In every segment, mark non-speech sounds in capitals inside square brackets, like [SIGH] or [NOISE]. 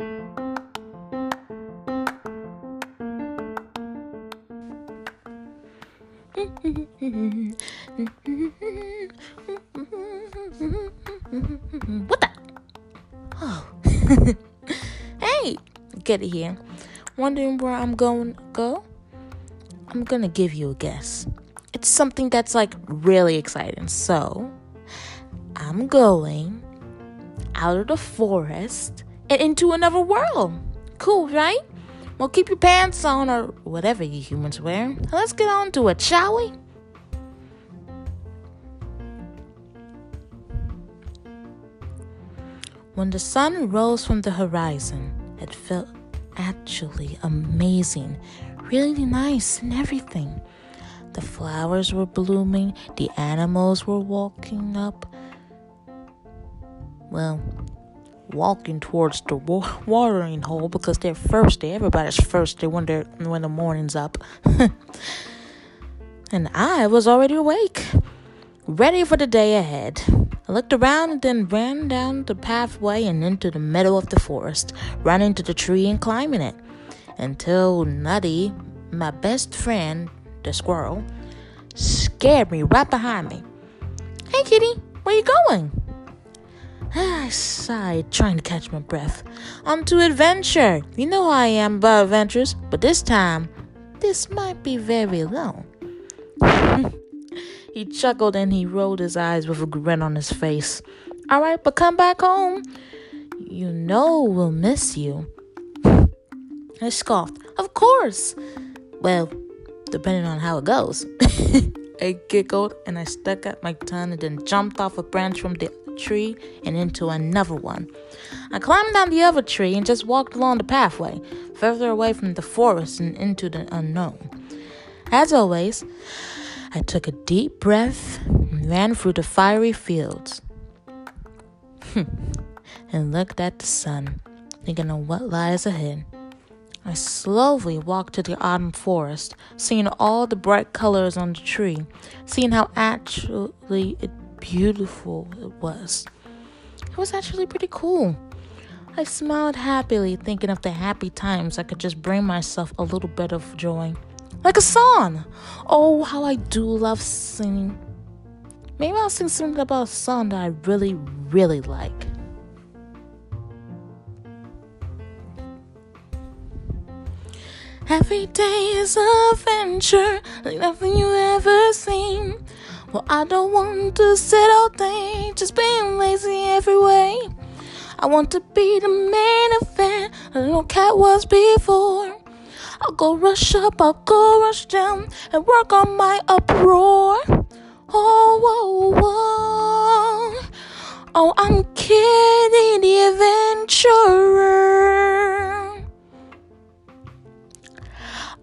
What the? Oh. [LAUGHS] hey, get it here. Wondering where I'm going to go? I'm gonna give you a guess. It's something that's like really exciting. So, I'm going out of the forest and into another world. Cool, right? Well, keep your pants on or whatever you humans wear. Let's get on to it, shall we? When the sun rose from the horizon, it felt actually amazing, really nice and everything. The flowers were blooming, the animals were walking up. Well, walking towards the wa- watering hole because they're thirsty. Everybody's thirsty when when the morning's up. [LAUGHS] and I was already awake, ready for the day ahead. I looked around and then ran down the pathway and into the middle of the forest, running to the tree and climbing it. Until Nutty, my best friend, the squirrel, scared me right behind me. Hey, kitty, where you going? Ah, I sighed, trying to catch my breath. On to adventure. You know I am about adventures, but this time, this might be very long. [LAUGHS] He chuckled and he rolled his eyes with a grin on his face. All right, but come back home. You know we'll miss you. [LAUGHS] I scoffed. Of course. Well, depending on how it goes. [LAUGHS] I giggled and I stuck out my tongue and then jumped off a branch from the tree and into another one. I climbed down the other tree and just walked along the pathway, further away from the forest and into the unknown. As always, I took a deep breath and ran through the fiery fields hmm. and looked at the sun, thinking of what lies ahead. I slowly walked to the autumn forest, seeing all the bright colors on the tree, seeing how actually beautiful it was. It was actually pretty cool. I smiled happily, thinking of the happy times I could just bring myself a little bit of joy like a song. Oh, how I do love singing. Maybe I'll sing something about a song that I really, really like. Every day is adventure like nothing you ever seen. Well, I don't want to sit all day just being lazy every way. I want to be the main event, a little cat was before. I'll go rush up, I'll go rush down and work on my uproar. Oh, whoa, whoa. Oh, I'm Kitty the adventurer.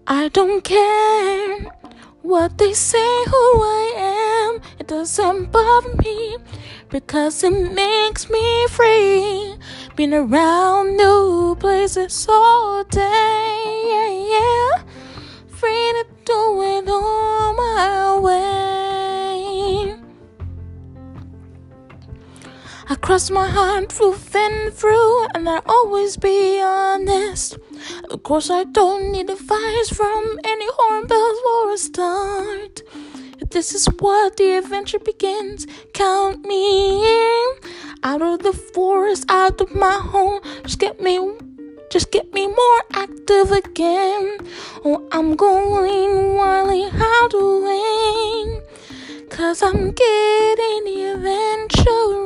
I don't care what they say who I am. It doesn't bother me because it makes me free. Been around new places all day, yeah. Free to do it all my way. I cross my heart through and through, and I'll always be honest. Of course, I don't need advice from any hornbills for a start. If this is what the adventure begins, count me in. Out of the forest, out of my home, just get me, just get me more active again. Oh, I'm going wildly doing, cause I'm getting the adventurer.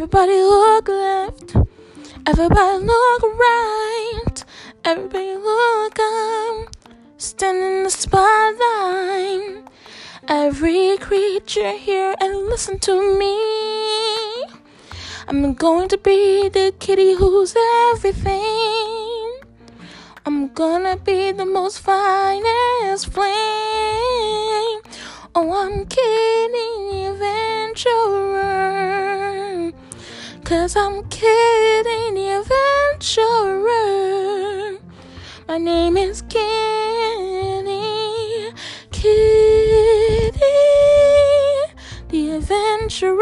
Everybody look left, everybody look right, everybody look up. Stand in the spotlight. Every creature here and listen to me. I'm going to be the kitty who's everything. I'm gonna be the most finest flame. Oh, I'm Kitty adventurer. Cause I'm kid the adventurer. My name is Kenny. Kitty the adventurer.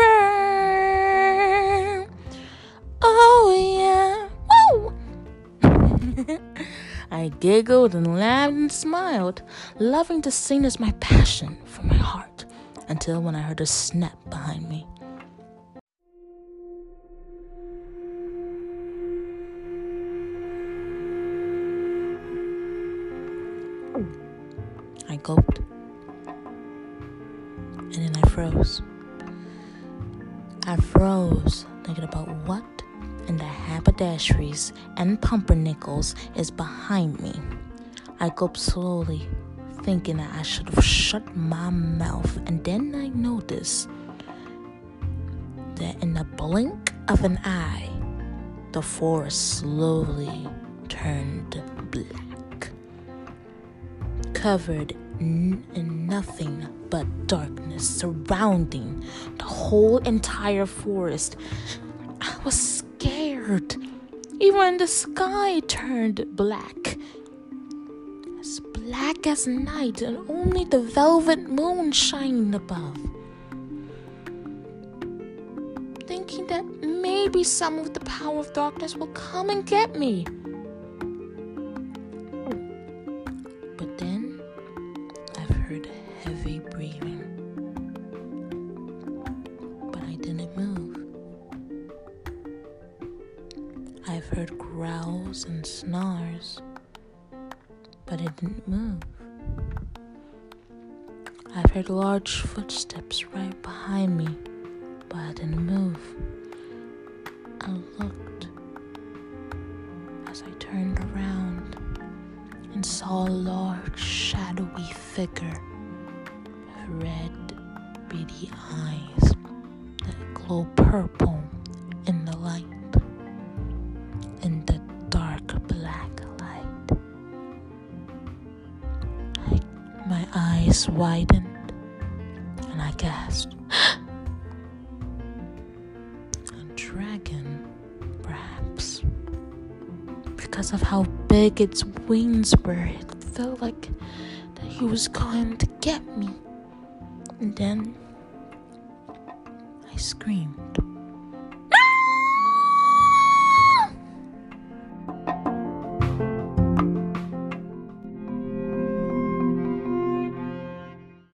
Oh yeah. Woo! [LAUGHS] I giggled and laughed and smiled, loving to sing as my passion for my heart, until when I heard a snap behind me. I gulped. And then I froze. I froze, thinking about what in the haberdasheries and pumpernickels is behind me. I gulped slowly, thinking that I should have shut my mouth, and then I noticed that in the blink of an eye, the forest slowly turned black, covered Mm, in nothing but darkness surrounding the whole entire forest. I was scared. Even the sky turned black. As black as night, and only the velvet moon shining above. Thinking that maybe some of the power of darkness will come and get me. I've heard growls and snarls, but it didn't move. I've heard large footsteps right behind me, but I didn't move. I looked as I turned around and saw a large shadowy figure with red, beady eyes that glow purple eyes widened and I gasped. [GASPS] A dragon, perhaps. Because of how big its wings were, it felt like that he was going to get me. And then I screamed.